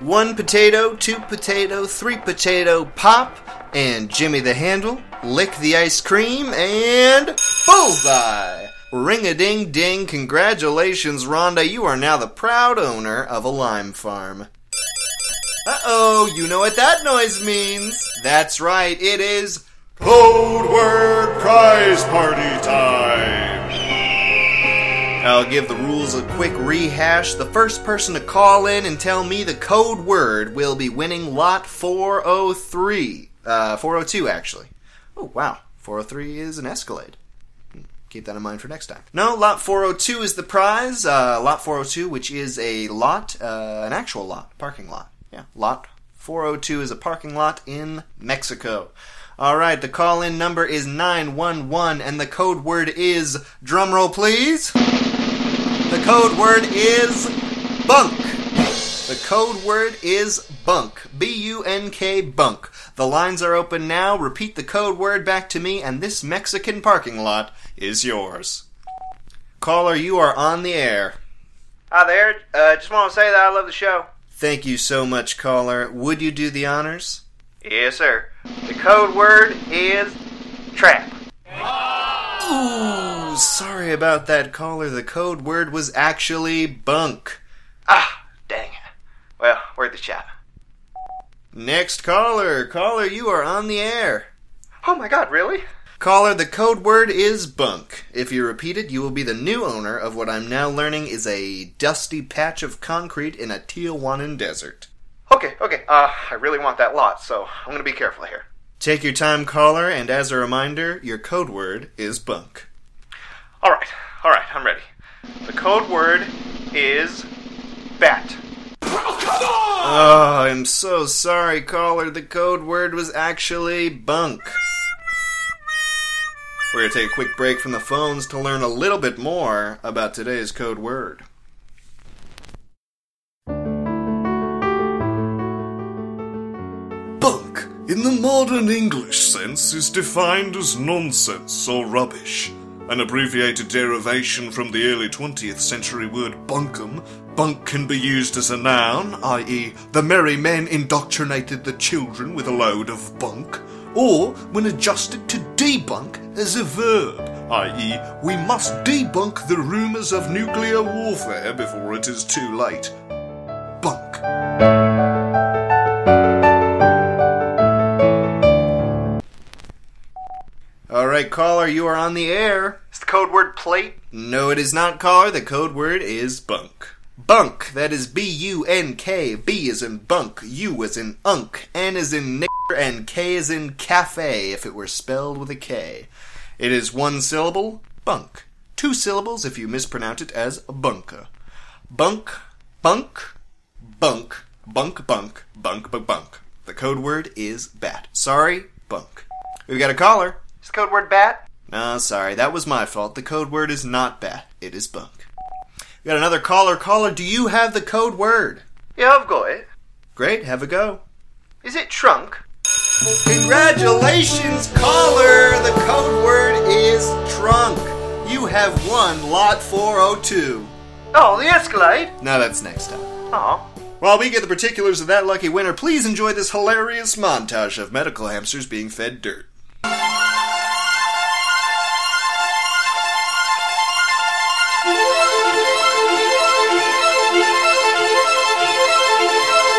One potato, two potato, three potato, pop, and Jimmy the handle, lick the ice cream, and bullseye! Ring a ding ding, congratulations, Rhonda. You are now the proud owner of a lime farm. Uh oh, you know what that noise means. That's right, it is Code Word Prize Party! I'll give the rules a quick rehash. The first person to call in and tell me the code word will be winning lot 403. Uh, 402, actually. Oh, wow. 403 is an Escalade. Hmm, Keep that in mind for next time. No, lot 402 is the prize. Uh, lot 402, which is a lot, uh, an actual lot, parking lot. Yeah, lot 402 is a parking lot in Mexico. All right, the call in number is 911 and the code word is drumroll please. The code word is bunk. The code word is bunk. B U N K bunk. The lines are open now. Repeat the code word back to me and this Mexican parking lot is yours. Caller, you are on the air. Hi there. Uh, just want to say that I love the show. Thank you so much, caller. Would you do the honors? Yes, sir. The code word is trap. Sorry about that, caller. The code word was actually bunk. Ah, dang. It. Well, where'd the shot. Next caller. Caller, you are on the air. Oh my god, really? Caller, the code word is bunk. If you repeat it, you will be the new owner of what I'm now learning is a dusty patch of concrete in a Tijuanan desert. Okay, okay. Uh, I really want that lot, so I'm gonna be careful here. Take your time, caller, and as a reminder, your code word is bunk. Alright, alright, I'm ready. The code word is bat. Oh, I'm so sorry, caller. The code word was actually bunk. We're going to take a quick break from the phones to learn a little bit more about today's code word. Bunk, in the modern English sense, is defined as nonsense or rubbish. An abbreviated derivation from the early 20th century word bunkum, bunk can be used as a noun, i.e., the merry men indoctrinated the children with a load of bunk, or when adjusted to debunk as a verb, i.e., we must debunk the rumours of nuclear warfare before it is too late. Right, caller, you are on the air. Is the code word plate? No, it is not caller. The code word is bunk. Bunk, that is B U N K. B is in bunk, U is in unk, N is in nigger, and K is in cafe if it were spelled with a K. It is one syllable, bunk. Two syllables if you mispronounce it as bunka. Bunk, bunk, bunk, bunk, bunk, bunk, bunk, bunk. The code word is bat. Sorry, bunk. We've got a caller. Is code word bat? No, sorry, that was my fault. The code word is not bat. It is bunk. We got another caller. Caller, do you have the code word? Yeah, I've got it. Great, have a go. Is it trunk? Congratulations, caller! The code word is trunk. You have won lot 402. Oh, the Escalade? No, that's next time. Oh. While we get the particulars of that lucky winner, please enjoy this hilarious montage of medical hamsters being fed dirt.